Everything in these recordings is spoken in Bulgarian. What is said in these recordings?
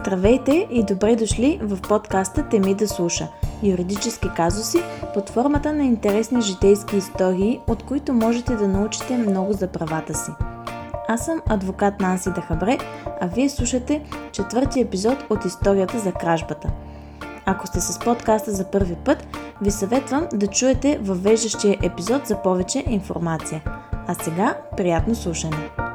Здравейте и добре дошли в подкаста Теми да слуша. Юридически казуси под формата на интересни житейски истории, от които можете да научите много за правата си. Аз съм адвокат Нанси Дахабре, а вие слушате четвърти епизод от историята за кражбата. Ако сте с подкаста за първи път, ви съветвам да чуете въвеждащия епизод за повече информация. А сега приятно слушане!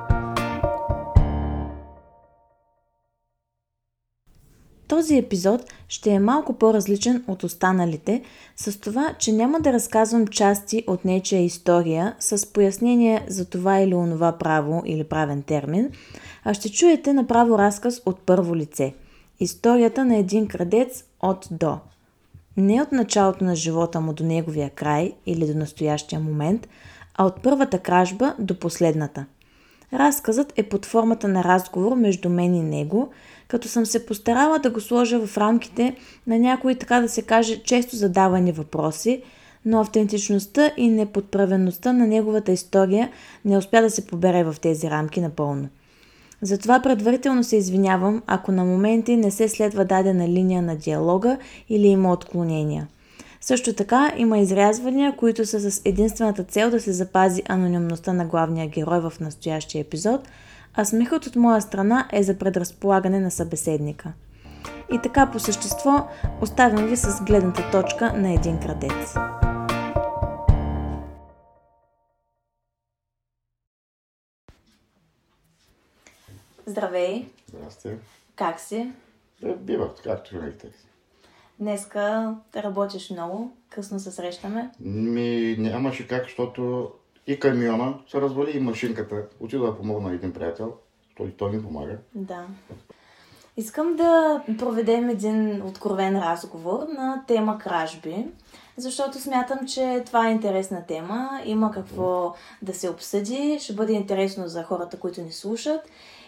Този епизод ще е малко по-различен от останалите, с това, че няма да разказвам части от нечия история с пояснение за това или онова право или правен термин, а ще чуете направо разказ от първо лице. Историята на един крадец от до. Не от началото на живота му до неговия край или до настоящия момент, а от първата кражба до последната. Разказът е под формата на разговор между мен и него – като съм се постарала да го сложа в рамките на някои, така да се каже, често задавани въпроси, но автентичността и неподправеността на неговата история не успя да се побере в тези рамки напълно. Затова предварително се извинявам, ако на моменти не се следва дадена линия на диалога или има отклонения. Също така има изрязвания, които са с единствената цел да се запази анонимността на главния герой в настоящия епизод – а смехът от моя страна е за предразполагане на събеседника. И така по същество оставям ви с гледната точка на един крадец. Здравей! Здрасти. Как си? Да, бива, както винаги. Днеска работиш много, късно се срещаме. Ми нямаше как, защото и камиона се развали и машинката. Отида да помогна един приятел, той, той ми помага. Да. Искам да проведем един откровен разговор на тема кражби, защото смятам, че това е интересна тема. Има какво да се обсъди, ще бъде интересно за хората, които ни слушат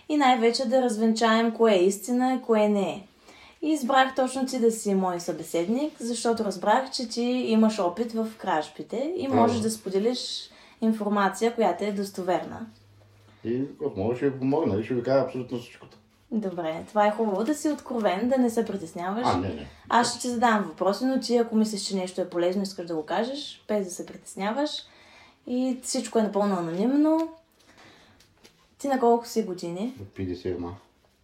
и най-вече да развенчаем кое е истина и кое не е. И избрах точно ти да си мой събеседник, защото разбрах, че ти имаш опит в кражбите и можеш да споделиш информация, която е достоверна. И ако може, ще ви помогна и ще ви кажа абсолютно всичкото. Добре, това е хубаво да си откровен, да не се притесняваш. А, не, не. Аз ще ти задавам въпроси, но ти ако мислиш, че нещо е полезно, искаш да го кажеш, без да се притесняваш. И всичко е напълно анонимно. Ти на колко си години? 51.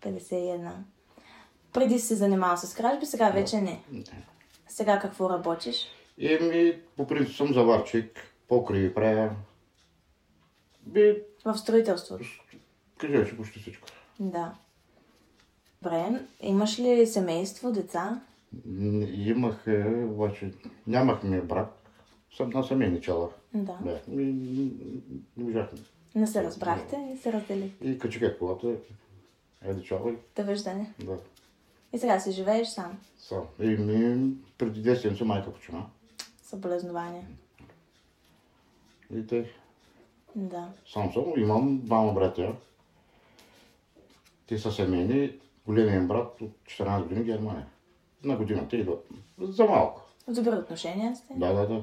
51. Преди си се занимавал с кражби, сега вече не. Не. Сега какво работиш? И ми, по принцип съм заварчик, покриви правя. Би, В строителството. кажа, че почти всичко. Да. Добре, имаш ли семейство, деца? Имах, обаче, нямахме брак. Съм на семейни чала. Да. Да. И, не можахме. Не се разбрахте и се разделихте. И качиха колата, еди чала и Довиждане. да. И сега си живееш сам. Сам. И ми, преди 10 седмици майка почина. Съболезнования. И те, Да. сам съм, имам двама братя. Те са семейни. Големият брат от 14 години Германия. На годината идват. За малко. Добри отношения сте? Да, да, да.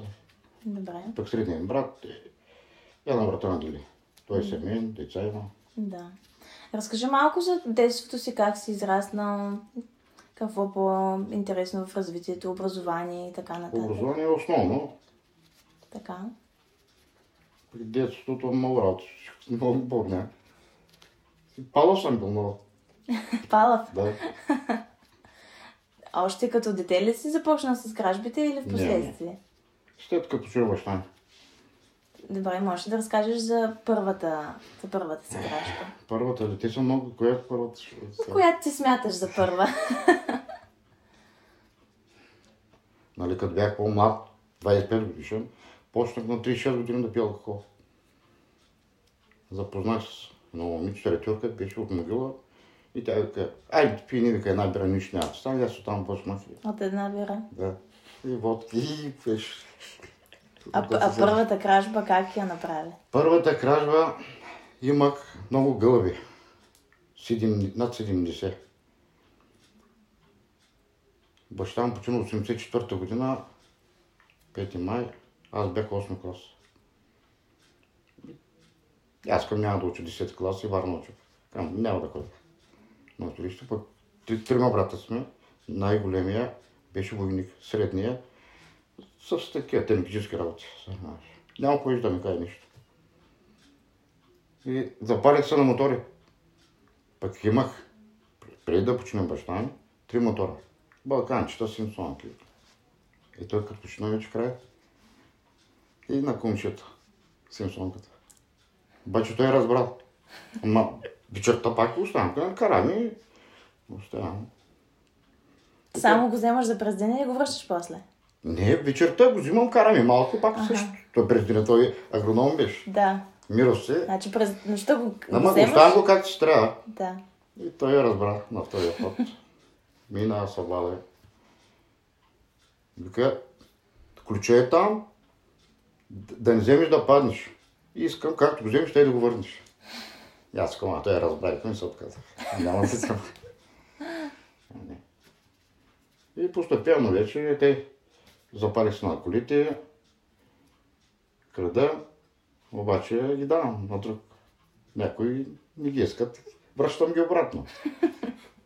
Добре. Пък средният брат е една брата на Дили. Той е семейен, деца има. Да. Разкажи малко за детството си, как си израснал, какво по-интересно в развитието, образование и така нататък. Образование е основно. Така. При детството много работа. Много помня. Пало съм бил много. Палав. Да. Още като дете ли си започнал с кражбите или в последствие? След като чуя баща ми. Добре, можеш да разкажеш за първата, за първата си кражба. Първата ли? Те са много. Коя е първата? Която ти смяташ за първа? Нали, като бях по-млад, 25 годишен, почнах на 36 години да пия алкохол. Запознах с едно момиче, ретюрка, беше от могила и тя вика, ай, пи ни вика една бира, нищо няма. Стана и аз оттам почнах. От една бира. Да. И водки, и пеш. А, а първата кражба как я направи? Първата кражба имах много гълъби. Седем, над 70. Баща му почина 84-та година, 5 май, аз бях 8 клас. Аз към няма да уча 10 клас и Варна уча. Към няма да ходя. На училище пък Три, трима брата сме. Най-големия беше войник. Средния с такива технически работи. Няма кой да ми каже нищо. И запалих се на мотори. Пък имах, преди да починем баща ми, три мотора. Балканчета, Симсонки. И той като почина вече край. И на кумчета. Симсонката. Обаче той е разбрал. Ама вечерта пак оставам. Карами. Оставам. Само го вземаш за през деня и го връщаш после. Не, вечерта го взимам, караме малко, пак Аха. също. Той през деня, той агроном беше. Да. Миров се. Значи през нощта го, го Ама вземаш. оставам го както си трябва. Да. И той я разбра на втория път. Мина събаля. Вика, ключа е там, да не вземеш да паднеш. И искам, както го вземеш, те да го върнеш. И аз искам, а той я разбра и той не се отказа. Няма да се трябва. И постепенно вече те запалих се на колите, крада, обаче ги давам на друг. Някои не ги искат, връщам ги обратно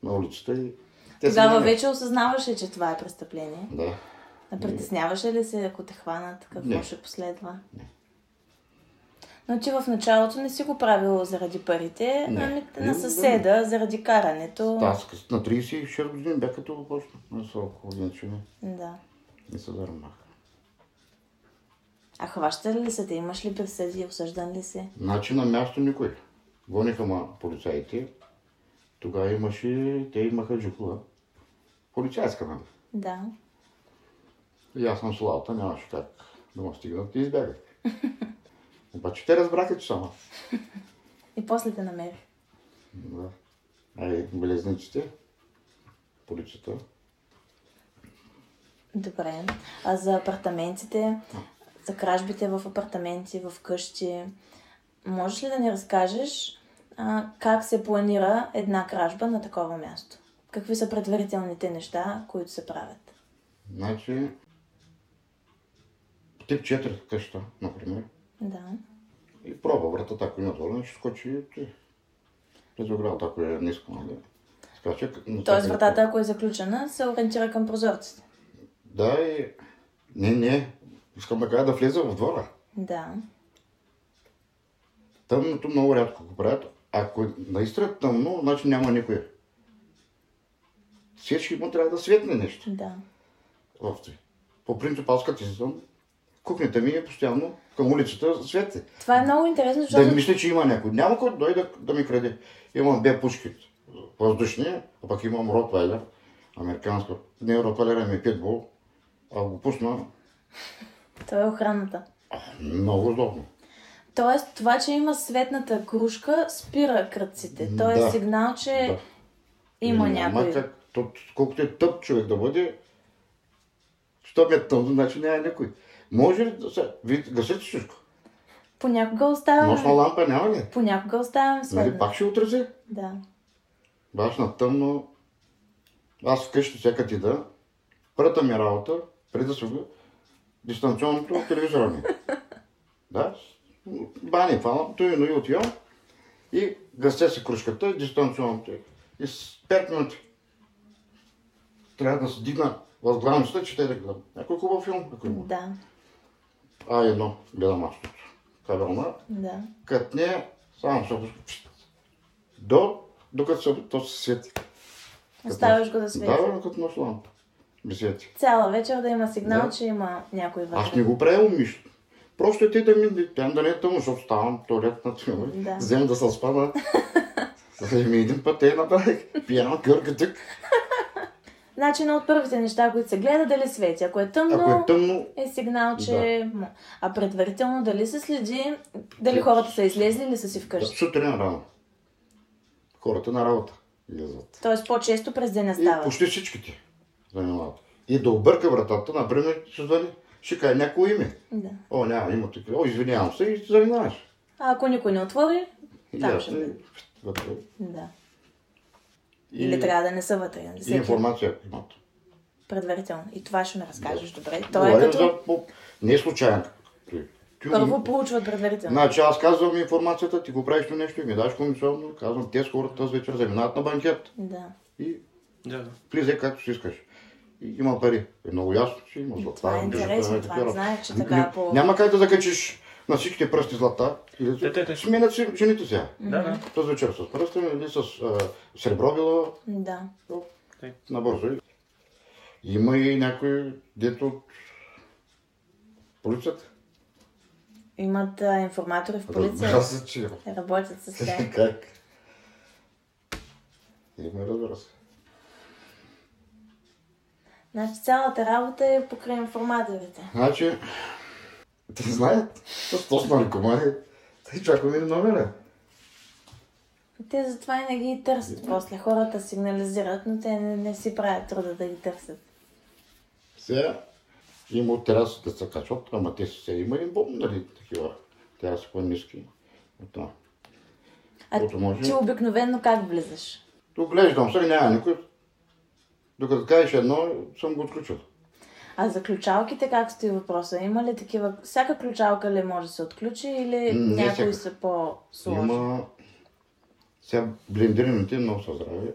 на улицата и те Тогава вече осъзнаваше, че това е престъпление. Да. А притесняваше ли се, ако те хванат, какво Не. ще последва? Не. Но ти в началото не си го правил заради парите, Не. ами Не, на да. съседа, заради карането. Аз на 36 години бях като. Не са около иначе не, Да. не се зармах. А хващали ли са те? Имаш ли присъди? Осъждан ли си? Значи на място никой. Гониха ма полицаите. Тогава имаше, те имаха жухла. Полицайска нали? Да. И аз съм с лаута, нямаше как да ме стигнат и избягах. Обаче те разбраха, че съм аз. И после те намери. Да. Ай, белезниците, полицията. Добре. А за апартаментите, за кражбите в апартаменти, в къщи, можеш ли да ни разкажеш а, как се планира една кражба на такова място? Какви са предварителните неща, които се правят? Значи, тип 4 къща, например. Да. И пробва вратата, ако има отворена, ще скочи и ти. Разограл, ако е ниско, нали? Скача. но Тоест така- вратата, ако е заключена, се ориентира към прозорците. Да, и... Не, не. Искам да кажа да влезе в двора. Да. Тъмното много рядко го правят. Ако е наистина тъмно, значи няма никой. Всички му трябва да светне нещо. Да. в. По принцип, аз като съм, кухнята ми е постоянно към улицата свети. Това е много интересно, Да защото... не мисля, че има някой. Няма кой да дойде да, да ми краде. Имам две пушки въздушни, а пък имам Ротвайлер, американска. Не Ротвайлер, ами питбол. А го пусна, Това е охраната. много удобно. Тоест, това, че има светната кружка, спира кръците. То е Да. сигнал, че Да. има Няма някой. как, то, колкото е тъп човек да бъде, що ми е тъмно, значи няма никой. Може ли да се... Вие гасете всичко? Понякога оставям... Нощна лампа няма ли? Понякога оставям Нали, светна. пак ще отрази? Да. Баш на тъмно. Аз вкъщи всяка ти да. Първата ми работа, преди да се дистанционното телевизора ми. да, бани фана, той но и отивам и гасе се кружката, дистанционното. И с 5 минути. Трябва да се дигна в главницата, че те да гледам. Някой хубав филм, ако има. Да. А, едно, гледам аз тут. Кабелна. Да. Като не, само се опускам. До, докато се, то се свети. Оставяш го да свети. Да, като нощ лампа. Ми свети. Цяла вечер да има сигнал, Да. че има някой вътре. Аз не го правя умишлено. Просто е те да ми, тя да не е тъмно, защото ставам туалет на това. Да. Взема да се спада. Еми един път те направих. Пияна кърка тук. Значи, едно от първите неща, които се гледа, дали свети. Ако е тъмно, Ако е тъмно, е сигнал, че... м- А предварително дали се следи, дали Че- хората са излезли или са си да, вкъщи. сутрин рано. Хората на работа излизат. Тоест по-често през деня И става. почти всичките занимават. И да обърка вратата, например, ще звъни, ще каже някое име. Да. О, няма, има такива. О, извинявам се и заминаваш. А ако никой не отвори, там ще бъде. вътре. Да. И, Или трябва да не са вътре. и Всеки информация имат. предварително. И това ще ми разкажеш добре. То е като за... Не е случайно. Ти- ти- първо проучват предварително. Значи аз казвам информацията, ти го правиш нещо и ми даш комисионно, казвам, тези хората тази вечер заминават на банкет. Да. И Да, да. Влизай както си искаш. И има пари. Е много ясно, че има злата. Това е интересно, и това такива не знаех, че така по- Няма как да закачиш на всичките пръсти злата. Сменят си жените сега. Да, да. Този вечер с пръстен или с а, сребро било Да. Набързо. Има и някой, дето от полицията. Имат а, информатори в Разбира полиция. се, че Работят с тях. как? Има, разбира се. Значи цялата работа е покрай информаторите. Значи, те знаят, с точно наркомани, те чакаме номера. Те затова и не ги търсят. После хората сигнализират, но те не, не си правят труда да ги търсят. Сега има от терасата да се качват, ама те си сега има и бомб, нали, такива тераси по-низки. От. А Колкото може. ти обикновено как влизаш? Тук глеждам, сега няма никой. Докато кажеш едно, съм го отключил. А за ключалките как стои въпроса? Има ли такива... Всяка ключалка ли може да се отключи или не някои всяка. са по-сложни? Има... Сега блендираните много са здрави.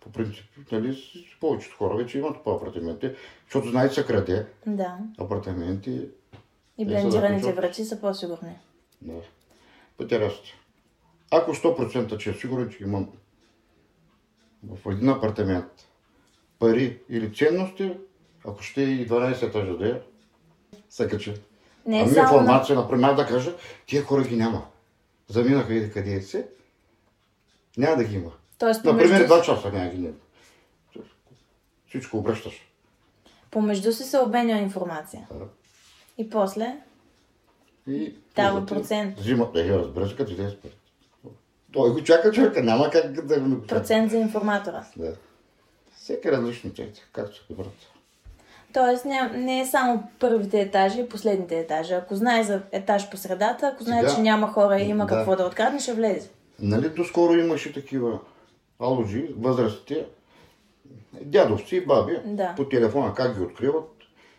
По принцип, нали, повечето хора вече имат по апартаменти, защото знаете се краде Да. апартаменти. И Те са блендираните врати са по-сигурни. Да. По терасите. Ако 100% че е сигурен, че имам в един апартамент пари или ценности, ако ще и 12 етажа да е, се качи. Не е ами само на... информация, например, да кажа, тия хора ги няма. Заминаха и къде си, няма да ги има. Тоест, Например, два часа няма ги няма. Всичко обръщаш. помежду си се обменя информация. Да. И после... И Дава процент. Взимат, е, разбира се, като с пари. Той го чака човека, няма как да го Процент за информатора. Да. Всеки различно цели, както се вибрат. Тоест не, не е само първите етажи и последните етажи. Ако знае за етаж по средата, ако знае, Сега- че няма хора и има Да. какво да открадне, ще влезе. Нали доскоро имаше такива алоджи, възрастите, дядовци и баби, Да. по телефона как ги откриват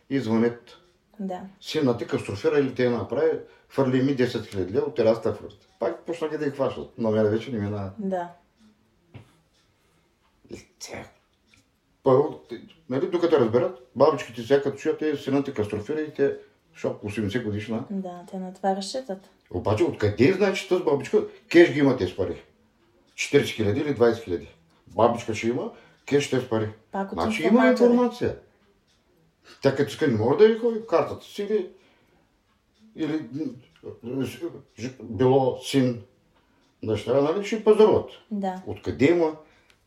и звънят. Да. Сина ти кастрофира или те я направи, хвърли ми 10 000 лева от терасата в ръст. Пак почнаха да ги хващат. Номера вече не минава. Да. И тя- Първо, нали, докато разберат, бабичките сега като чуят, те сина ти кастрофира и те, защото 80 годишна, Да, те на това разчитат. Обаче откъде знае, че тази бабичка кеш ги има тези пари? 40 хиляди или 20 хиляди? Бабичка ще има, кеш тези пари. Пак от значи има информация. Тя като иска не може да я ходи картата си или, или било син, дъщеря, нали, ще пазаруват. Да. Откъде има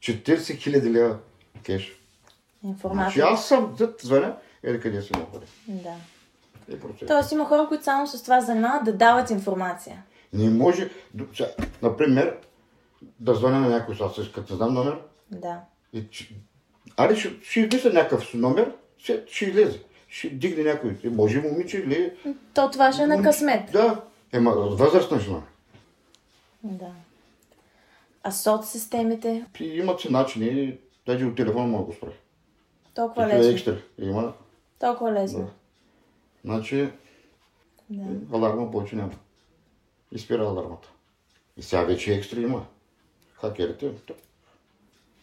40 хиляди лева кеш? Значи Информация. аз съм зад звъня, еди къде си пари. Да. Процент. Тоест има хора, които само с това занимават да дават информация. Не може, например, да звъня на някой сега, като знам номер, Да. И, аре, ще, ще измисля някакъв номер, ще, ще излезе. Ще дигне някой. Е, може момиче или... То това ще е на късмет. Да. Ема, възрастна жена. Да. А соцсистемите, имат си начини, даже от телефона мога да го спре. Толкова Такива лесно. екстра. Има. Толкова лесно. Да. Значи, Да. аларма повече няма. И спира алармата. И сега вече екстра има. Хакерите,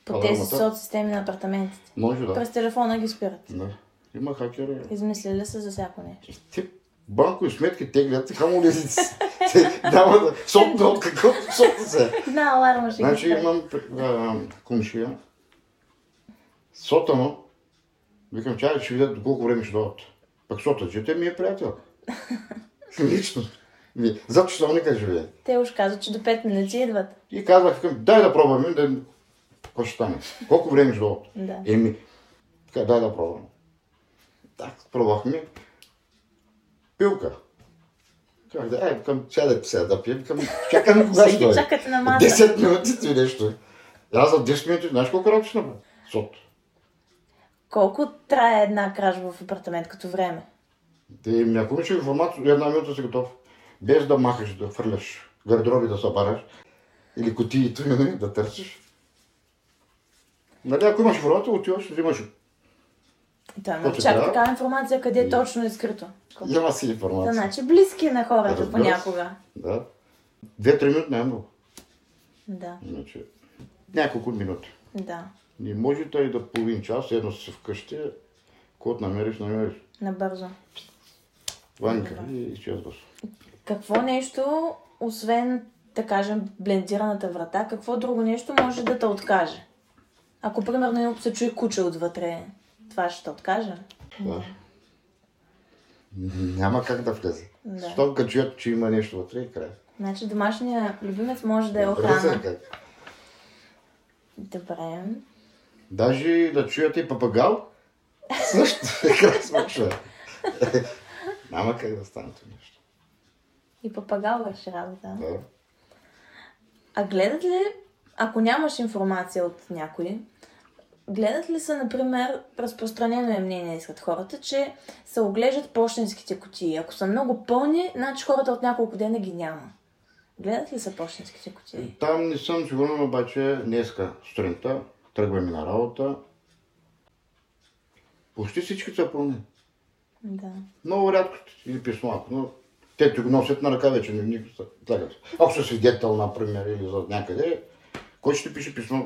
По тези Алармата? соцсистеми на апартаментите. може да. През телефона ги спират. да. Има хакери. Измислили са за всяко нещо. Те банкови сметки теглят, хамо ли си? Те Няма да... Сотно, какво сотно се? Една аларма ще Значи имам комшия. Сотано. Викам, чай, ще видят до колко време ще дойдат. Пък сотаджите ми е приятел. Лично. Зад часовника живее. Те уж казват, че до 5 минути идват. И казах, викам, дай да пробваме, да... Какво ще стане? Колко време ще дойдат? Да. Еми, така, дай да пробваме. Так, пробвахме. Пилка. Как да, ай, към, сядайте сега да пием, към, чакаме кога ще дойде. чакате на маса. 10 минути ти нещо. Аз за 10 минути, знаеш колко ще направя? Сот. Колко трае една кражба в апартамент като време? Ти ми ако имаш информация, една минута си готов. Без да махаш, да хвърляш гардероби да събараш. Или кутиите да търсиш. Нали, ако имаш информация, отиваш, взимаш. Той има Какво ти чак трябва? такава информация, къде е точно е скрито. Има си информация. значи близки на хората Разбира понякога. Да. Две-три минути не е много. Да, Значи, няколко минути. да. Не може и да половин час, едно си вкъщи, когато намериш, намериш. Набързо. Ванка и изчезваш. Какво нещо, освен, да кажем, блендираната врата, какво друго нещо може да те откаже? Ако, примерно, се чуе куче отвътре, това ще те откаже? Да. Няма как да влезе. Да. Щом като чуят, че има нещо вътре и край. Значи домашния любимец може да е охрана. Добре. Даже да чуят и папагал, също край свършва. Няма как да стане това нещо. И папагал върши работа. Да. А гледат ли, ако нямаш информация от някой, гледат ли са, например, разпространено е мнение сред хората, че се оглеждат почтенските кутии. Ако са много пълни, значи хората от няколко дена ги няма. Гледат ли са почтенските кутии? Там не съм сигурен, обаче днеска сутринта тръгваме на работа. Почти всички са пълни. Да. Много рядко или писмо, но те ти го носят на ръка вече, не ни слагат. Ако са свидетел, например, или за някъде, кой ще пише писмо?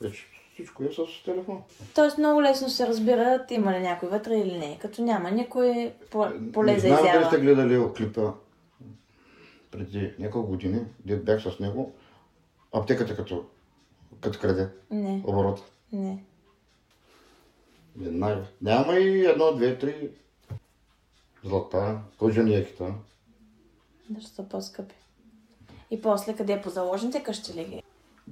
Вече всичко е с телефон. Тоест много лесно се разбират има ли някой вътре или не. Като няма никой по- поле не за знам дали изява. сте гледали клипа преди няколко години, дед бях с него, аптеката като, като краде Не, оборот. не. Веднага. Няма и едно, две, три злата, кожаниеките. Защо са по-скъпи? И после къде? По заложните къщи ли ги?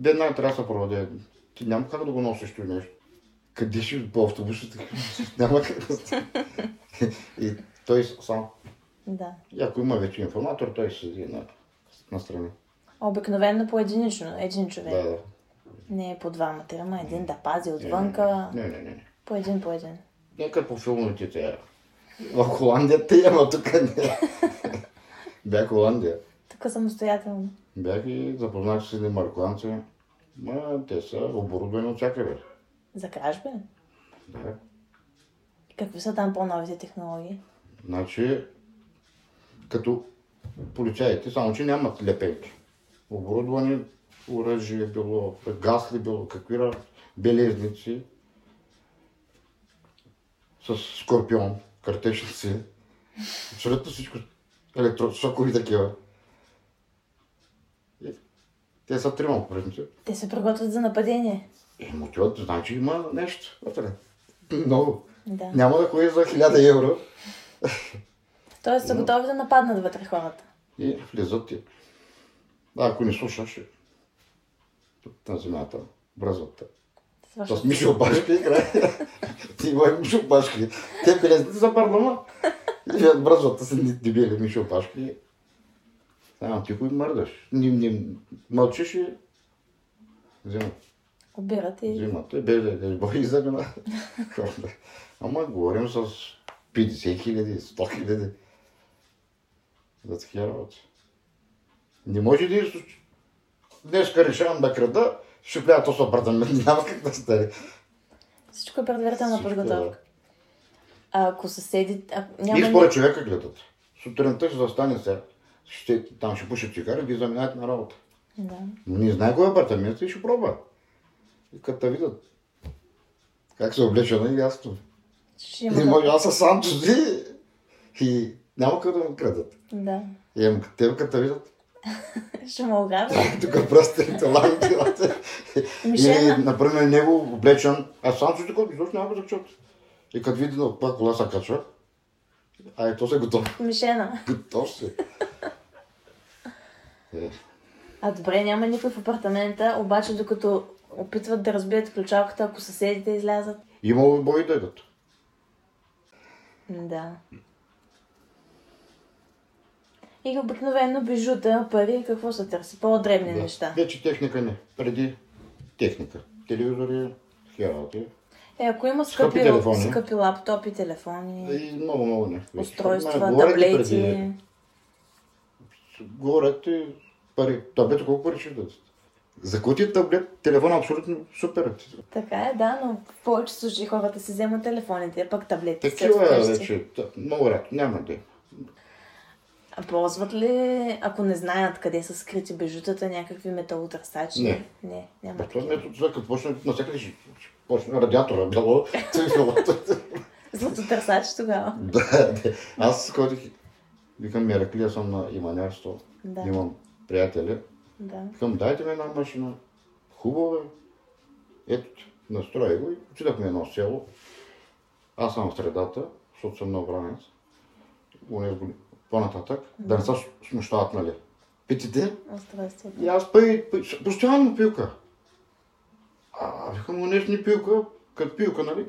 Веднага трябва да се продаде. Ти няма как да го носиш това нещо. Къде ще по автобусите? няма как да. И той сам. Да. И ако има вече информатор, той седи на, на страни. Обикновено по единично, един човек. Да, да. Не е по двама, трима, един да пази отвънка. Не, не, не. не. По един, по един. Нека по филмите те. В Холандия те има, тук не. Бях Холандия. Тук самостоятелно. Бях и запознах се с едни мароканци. Ма те са оборудвани от всякъде. За кражба ли? Да. И какви са там по-новите технологии? Значи, като полицаите, само че нямат лепейки. Оборудвани оръжие било, газ ли било, какви белезници, с скорпион, картечници, абсолютно всичко, електрошокови такива. Те са трима по принцип. Те се приготвят за нападение. Е, мотивът, значи има нещо вътре. Много. Да. Няма да ходи за 1000 евро. Тоест са готови да нападнат вътре хората. И влизат и... Да, ако не слушаш, е на земята, бръзват те. С. Мишо опашки и край. Ти има и Мишо опашки. Те белезните са парлама. И бръзват са ни дебели Мишо опашки. Само ти го мърдаш. Не, не, мълчиш и взимат. Обират и... Взимат. Е, без да бой и замина. Ама говорим с 50 хиляди, 100 хиляди. За такива работи. Не може да Днеска решавам да крада, ще вляза този апартамент. Няма как да стане. Всичко е предварителна е, подготовка. А ако съседи... А, И няма според човека гледат. Сутринта ще застане сега. Ще, там ще пушат цигари, ви заминават на работа. Да. Но не знае кой е апартамент и ще пробва. И като видят как се облечена и ясно. Ще Не може, аз съм сам чужди и няма къде да ме крадат. Да. И те като видят, Ще му ограбят. тук просто талант. Мишена. Или, например, него облечен, аз сам чужди, който изобщо няма чут. И като види пак кола се качва, а ето се готов. Мишена. Готов си. Е, А добре, няма никой в апартамента, обаче докато опитват да разбият ключалката, ако съседите излязат. Имало бои да идат. Да. И обикновено бижута, пари, какво се търси? По-дребни Да. неща. Вече техника не. Преди техника. Телевизори, хералти. Е, ако има Скъпи скъпи, телефони. скъпи лаптопи, телефони, И много, много не. Устройства, Ма, говорят и таблети. преди. Говорят и пари. Таблета колко пари ще дадат? За кой таблет? Телефон е абсолютно супер. Така е, да, но в повечето случаи хората си вземат телефоните, пък таблетите Такива е вече. Много рядко. Няма да. Е. А ползват ли, ако не знаят къде са скрити бижутата, някакви металотърсачи? Не. Не, няма. Това ето това, като почне навсякъде ще ще почне радиатора, дало, Златотърсач тогава. Да, да. Аз ходих, викам Мераклия съм на иманярство. Да. Имам приятели. Да. Викам, дайте ми една машина. Хубаво е. Ето, ти, настрои го и отидахме едно село. Аз съм в средата, защото съм на обранец. Унес по-нататък, да не се смущават, нали. Питите, Устройството. и аз пъй, пъй постоянно пилка. А, викам, унес ни пилка, като пилка, нали.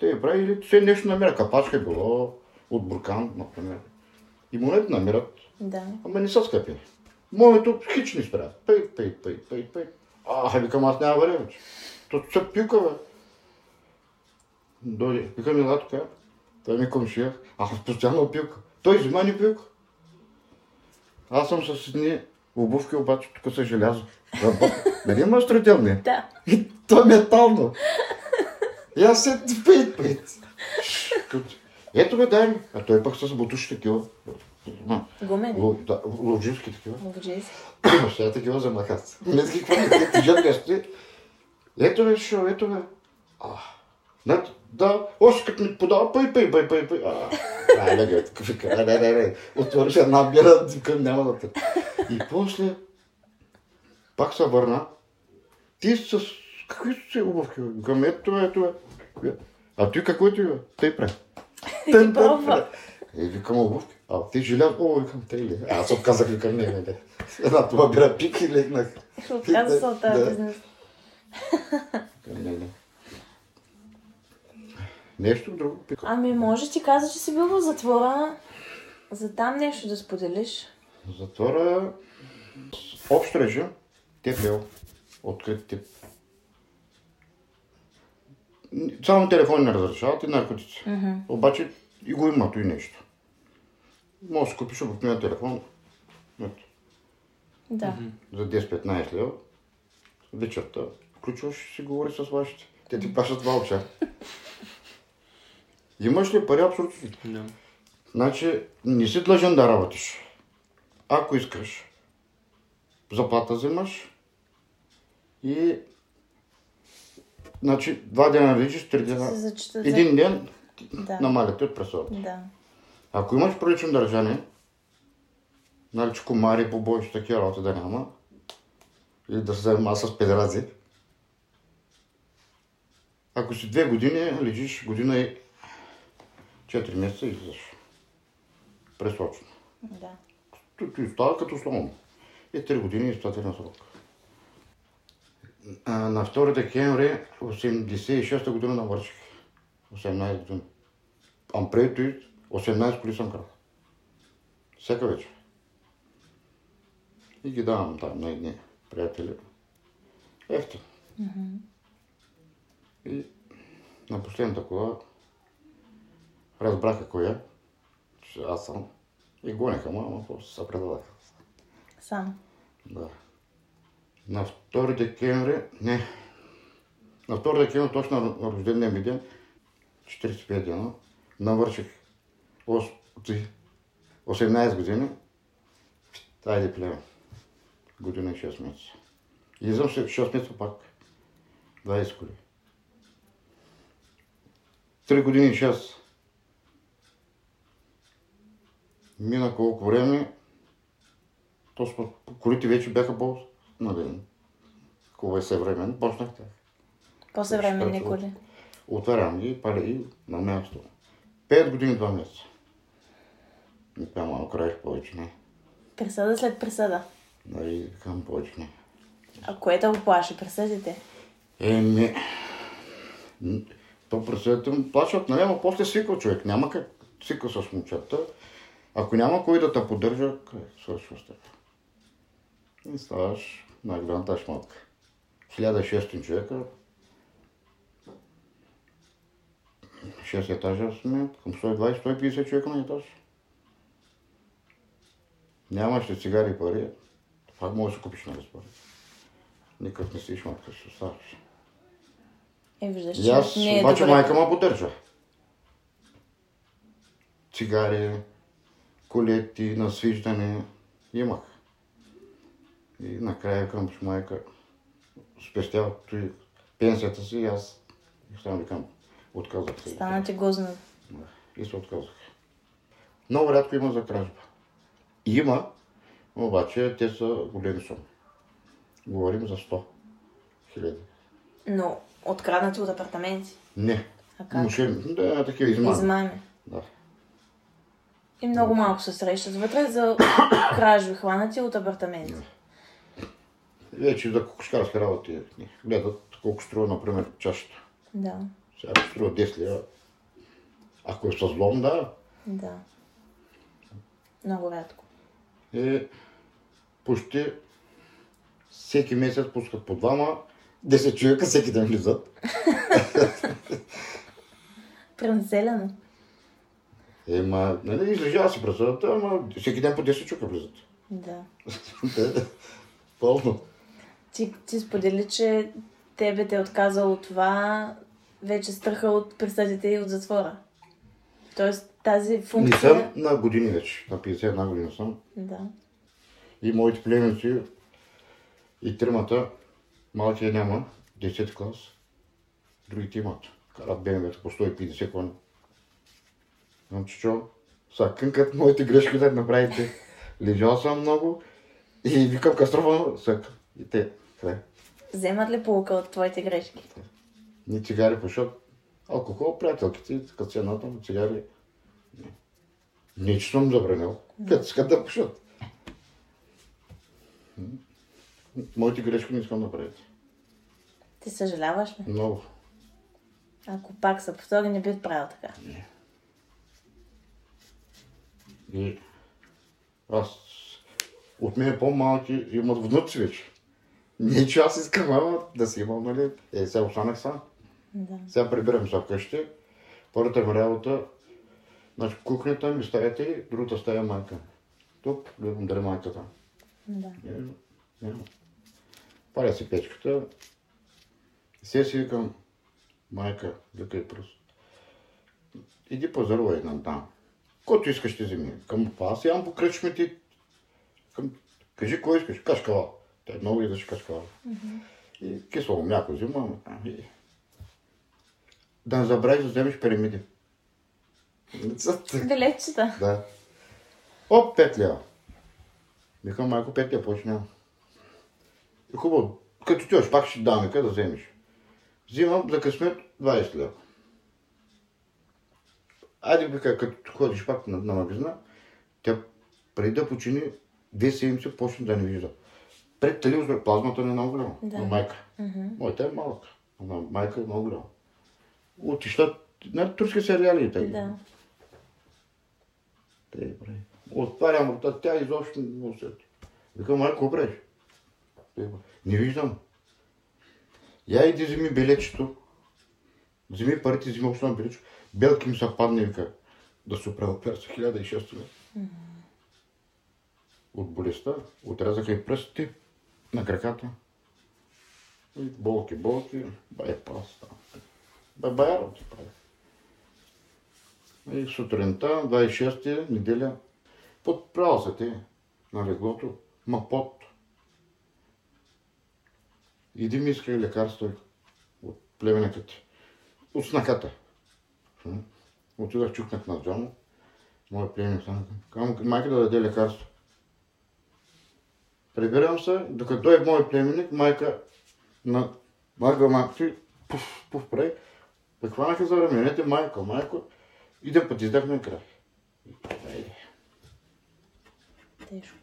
Те я прави или все нещо намира. Капачка е било от буркан, например. И монети намират, Да. ама не са скъпи. Моето хич ни спрят. Пей, пей, пей, пей, пей. А, викам, аз няма време. То се пилка, бе. Дойде, викам, ела тук. Той ми комшия. Аз постоянно пилка. Той взима ни пилка. Аз съм с едни обувки, обаче тук са желязо. Работ- Нали има строителни? Да. И то е метално. И аз се пейт, пейт. Ето бе, дай ми. А той пък с бутуши такива. Гумени. да, Луджински такива. Лоджийски. Ще е такива за махат. Не знам какво тежат нещо. Ето бе, шо, ето. А, да, да, още като ми подава, пъй, пъй, пъй, пъй, пъй. А, айде, бе, такъв вика, не, не, не, не. Отвориш една бира, викам, няма да те. И после, пак се върна. Ти с какви си обувки? Викам, ето, ето, е. А ти какво ти бе? Тъй пре. Пробва. пре. И викам обувки. А ти желязо, о, викам, те ли? Аз отказах, викам, не, не, не. Една това бира пик и легнах. Отказа се от тази бизнес. Не, не. Нещо друго пика. Ами, може ти каза, че си бил в затвора. За там нещо да споделиш. Затвора общ режим, ТПЛ, открит тип. Само телефони не разрешават и наркотици. Обаче и го има и нещо. Може да купиш обикновен телефон ето, Да. за 10-15 лева. Вечерта включваш и си говори с вашите. Те ти плащат ваучер. Имаш ли пари? Абсолютно. Да. Значи, не си длъжен да работиш. Ако искаш, заплата вземаш и значи, два дена лежиш, три дена. Един ден Да. намаляте от пресовата. Да. Ако имаш прилично държание, нали, че комари, побоища, такива работи да няма, или да се занимава с педрази, ако си две години, лежиш година и 4 месеца излизаш. Пресочно. Да. Ти, става като слон. И 3 години изплатен срок. На 2 декември 86 година навърших. 18 години. Ам преди той 18 коли съм крал. Всяка вечер. И ги давам там на едни приятели. Ефтин. И на последната кола разбраха коя, че аз съм. И гонеха, ма, ама после се предадаха. Сам. Да. На 2 декември, не, на 2 декември, точно на рождения ми ден, 45 дена, навърших ос- ти- 18 години. Айде племе. Година и 6 месеца. И излизам след 6 месеца пак. 20 коли. 3 години и 6. Мина колко време, то спо- колите вече бяха по... Нали, хубаво е съвремен, почнах тях. По-съвременни коли. Отварям ги, паля и на място. Пет години, два месеца. Не пя малко краеш повече, не. Присъда след присъда. Нали, към повече, не. А което го плаши? Присъдите? Еми, то пресетите му плачат, нали, ама после свиква човек. Няма как свиква с момчета. Ако няма кой да те поддържа, къде свършва с теб? И ставаш най-голямата шмотка. 1600 човека, 6 етажа сме, към 120-150 човека на етаж. Нямаш ли цигари и пари, пак можеш да купиш на пари. Никак не си шмотка, ще оставаш. Е, виждаш, И аз, не е обаче добре. майка ме поддържа. Цигари, колети, на свиждане. Имах. И накрая към майка спестява той пенсията си и аз само викам, отказах се. Стана ти гозно. Да, И се отказах. Много рядко има за кражба. Има, обаче те са големи суми. Говорим за 100 хиляди. Но откраднати от апартаменти. Не. А как? Мошен, да, такива измами. Измами. Да. И много малко се срещат вътре за кражби хванати от апартаменти. Вече за кокошкарски работи не. гледат колко струва, например, чашата. Да, Сега струва 10 лева. Ако е с злом, да. да. Много рядко. Е, почти всеки месец пускат по двама, 10 човека всеки ден влизат. Пренаселено. Ема, нали, излежава си пресъдата, ама всеки ден по 10 човека влизат. Да. Пълно. Ти, ти сподели, че тебе те е отказал от това вече страха от присъдите и от затвора. Тоест тази Не функция... съм на години вече, на 51 година съм. Да. И моите племенци, и тримата, малкия няма, 10 клас, другите имат. Карат БМВ по 150 коня. Знам, че чо, са кънкат моите грешки да направите. Лежал съм много и викам кастрофа, сък. И те, край. Вземат ли полука от твоите грешки? Ни цигари пушат. Алкохол, приятелките, като си едната, но цигари. Не. Не, че съм забранил. Като искат да пушат. Моите грешки не искам да правите. Ти съжаляваш ли? Много. Ако пак се повтори, не би правил така. И аз от мен по-малки имат внуци вече. Не, че аз искам, ама да си имам, нали? Е, сега останах сам. Да. Сега прибирам се вкъщи. Първата ми работа, значи кухнята ми стаята и другата стая е майка. Тук гледам дали майка там. Да. Е, няма. Паря си печката. Се си викам, майка, викай пръст. Иди пазарувай нам там. Който искаш ще вземи. Към аз ям по кръчмите. Към... Кажи кой искаш. Кашкава. Те много идваше кашкава. И кисело мляко взимам. И... Да не забравиш да вземеш перемиди. Билетчета. Да. Оп, 5 лева. Викам, майко, 5 лева, повече няма. Хубаво, като ти пак ще дам, да вземеш. Взимам за късмет 20 лева. Айде, вика, като ходиш пак на, на магазина, тя преди да почини, две седмици почна да не вижда. Пред телевизор плазмата не е много голяма, Да. на майка. Моята е малка, на майка е много голяма. Отишла на турски сериали и така. Да. Те, бре. Отварям рота, тя изобщо не усети. Викам, майко, какво правиш? Не виждам. Я иди вземи билетчето. Вземи парите, вземи основно билетче. Белки ми са падне, вика, да се оправя перса 1600 лева. От болестта, отрязаха и пръстите на краката. И болки, болки, бай паста. Бай, бай работи прави. И сутринта, 26 неделя, подправил се те на леглото, ма пот. Иди ми искай лекарство от племената ти. От снаката. Отидах, чукнах на джамо. Моя племен стана. Казвам, майка да даде лекарство. Прибирам се, докато дойде мой племенник, майка на майка майка ти, пуф, пуф, прави. Ме хванаха за раменете, майко, майко, и да път издахме край. Тежко.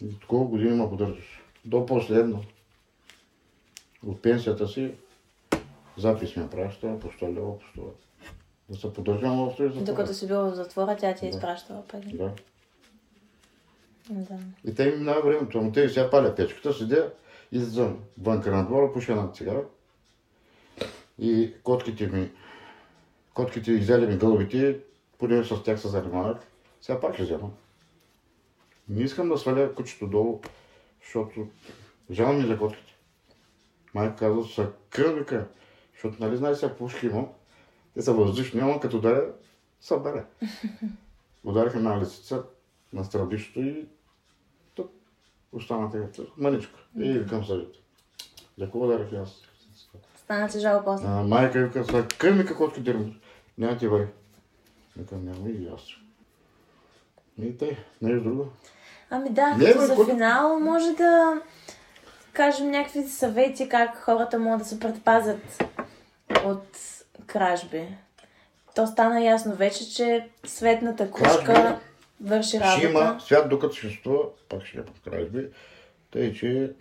И колко години ме поддържаш? До последно. От пенсията си запис ми праща, по 100 лева, по 100. Да се поддържам в този затвор. Докато си бил в затвора, тя ти е Да. изпращала пари. Да. Да. И те ми минава времето, ама те сега паля печката, седя излизам вънка на двора, пуша една цигара. И котките ми, котките изяли ми гълбите, понеже с тях се занимавах. Сега пак ще взема. Не искам да сваля кучето долу, защото жал ми за котките. Майка казва, са кръвника, защото нали знаеш сега пушки има, Те са въздушни, ама като ударя, събере. Удариха на лисица на страдището и тук остана така маничко. И викам съдите. Леко ударих аз. Стана ти жал после. А, майка вика, ми какво ще дирам? Няма ти вари. Викам, няма и аз. И тъй, нещо друго. Ами да, Не, като за финал може да кажем някакви съвети как хората могат да се предпазят от кражби. То стана ясно вече, че светната кружка Кражби върши Ще работа. има свят докато съществува, пак ще има кражби. Тъй, че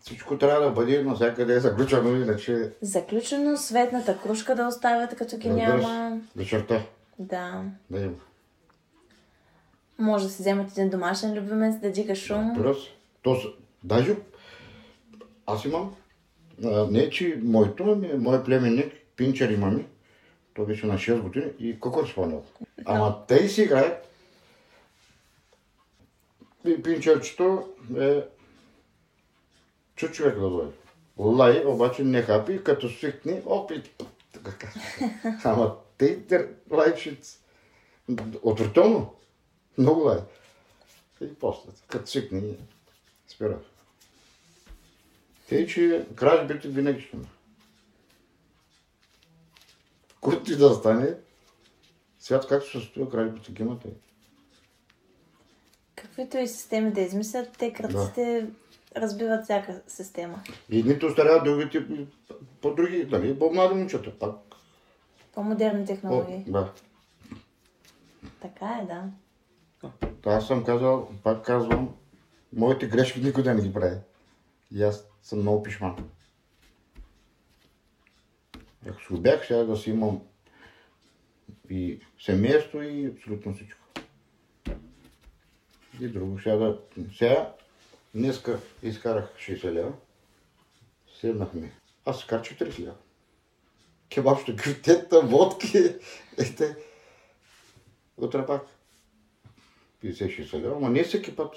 всичко трябва да бъде навсякъде заключено, иначе Заключено светната кружка да оставят като ги разбира се, няма. вечерта Да. да има. Може да си вземат един домашен любимец, да дига шум. Разбира се. То, даже аз имам, а, не че моето, ами мой племенник, пинчер имаме, той беше на 6 години и кокор спомнял. Ама те си играят. И пинчерчето е чу човек да дойде. Лай, обаче не хапи, като свикне, опит. Ама те лайчиц. Отвратително. Много лай. И после, като свикне, спира. Тъй, че кражбите винаги ще има. Който и да стане, свят както се състои, кражбите ги имате. Каквито и системи да измислят, те кръците разбиват всяка система. И едните остаряват, другите по-други, нали, по-млади момчета, пак. По-модерни О, технологии. да. Така е, да. Аз съм казал, пак казвам, моите грешки никой да не ги прави. И аз съм много пишман. Ако го бях, сега да си имам и семейство и абсолютно всичко. И друго. Сега да... Сега, днеска изкарах 60 лева. Седнахме. Аз изкарчих 30 лева. Кебабчета, кюфтета, водки. Ете. Утре пак. 50-60 лева, ама не всеки път.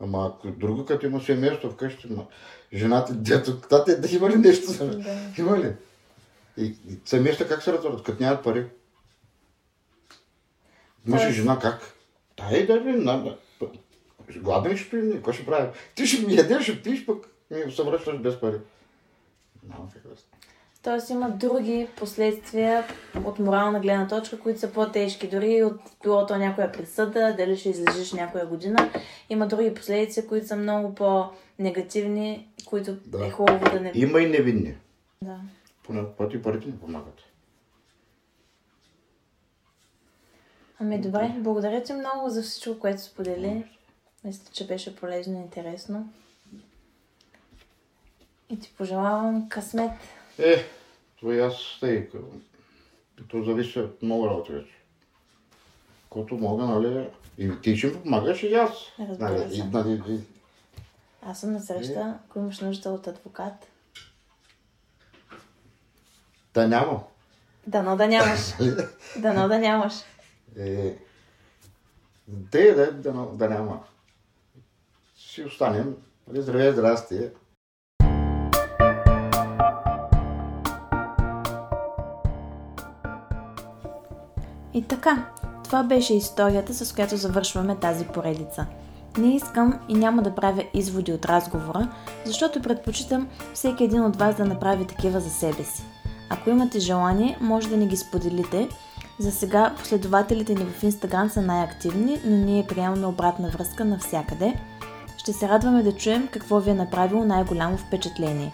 Ама ако друго, като има семейство вкъщи, ма, жената, дето, тате, да има ли нещо за мен? Да. Има ли? И, и семейства как се развързват, като нямат пари? Мъж и жена как? Дай да ви, на, гладен ще стоим, какво ще правим? Ти ще ми ядеш, ще пиш, пък ми се връщаш без пари. Няма как да стане. Тоест има други последствия от морална гледна точка, които са по-тежки. Дори от било то някоя присъда, дали ще излежиш някоя година, има други последици, които са много по-негативни, които Да. е хубаво да не... Има и невинни. Да. Поне пъти парите не помагат. Ами добре, благодаря ти много за всичко, което сподели. Мисля, че беше полезно и интересно. И ти пожелавам късмет. Е, то и аз тъй, то зависи от много работи вече. Който мога, нали, и ти ще ми помагаш и аз. Разбира Нали, се. и, нали, и, Аз съм на среща, ако имаш нужда от адвокат. да няма. Дано да нямаш. Дано да нямаш. Е, де, да, да, да няма. Си останем. Здравей, здрасти. И така, това беше историята, с която завършваме тази поредица. Не искам и няма да правя изводи от разговора, защото предпочитам всеки един от вас да направи такива за себе си. Ако имате желание, може да ни ги споделите. За сега последователите ни в Инстаграм са най-активни, но ние приемаме обратна връзка навсякъде. Ще се радваме да чуем какво ви е направило най-голямо впечатление.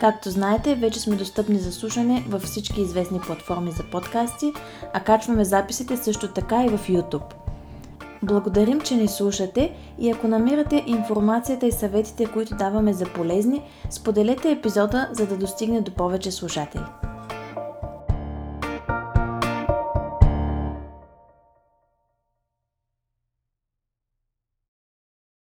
Както знаете, вече сме достъпни за слушане във всички известни платформи за подкасти, а качваме записите също така и в YouTube. Благодарим, че ни слушате и ако намирате информацията и съветите, които даваме за полезни, споделете епизода, за да достигне до повече слушатели.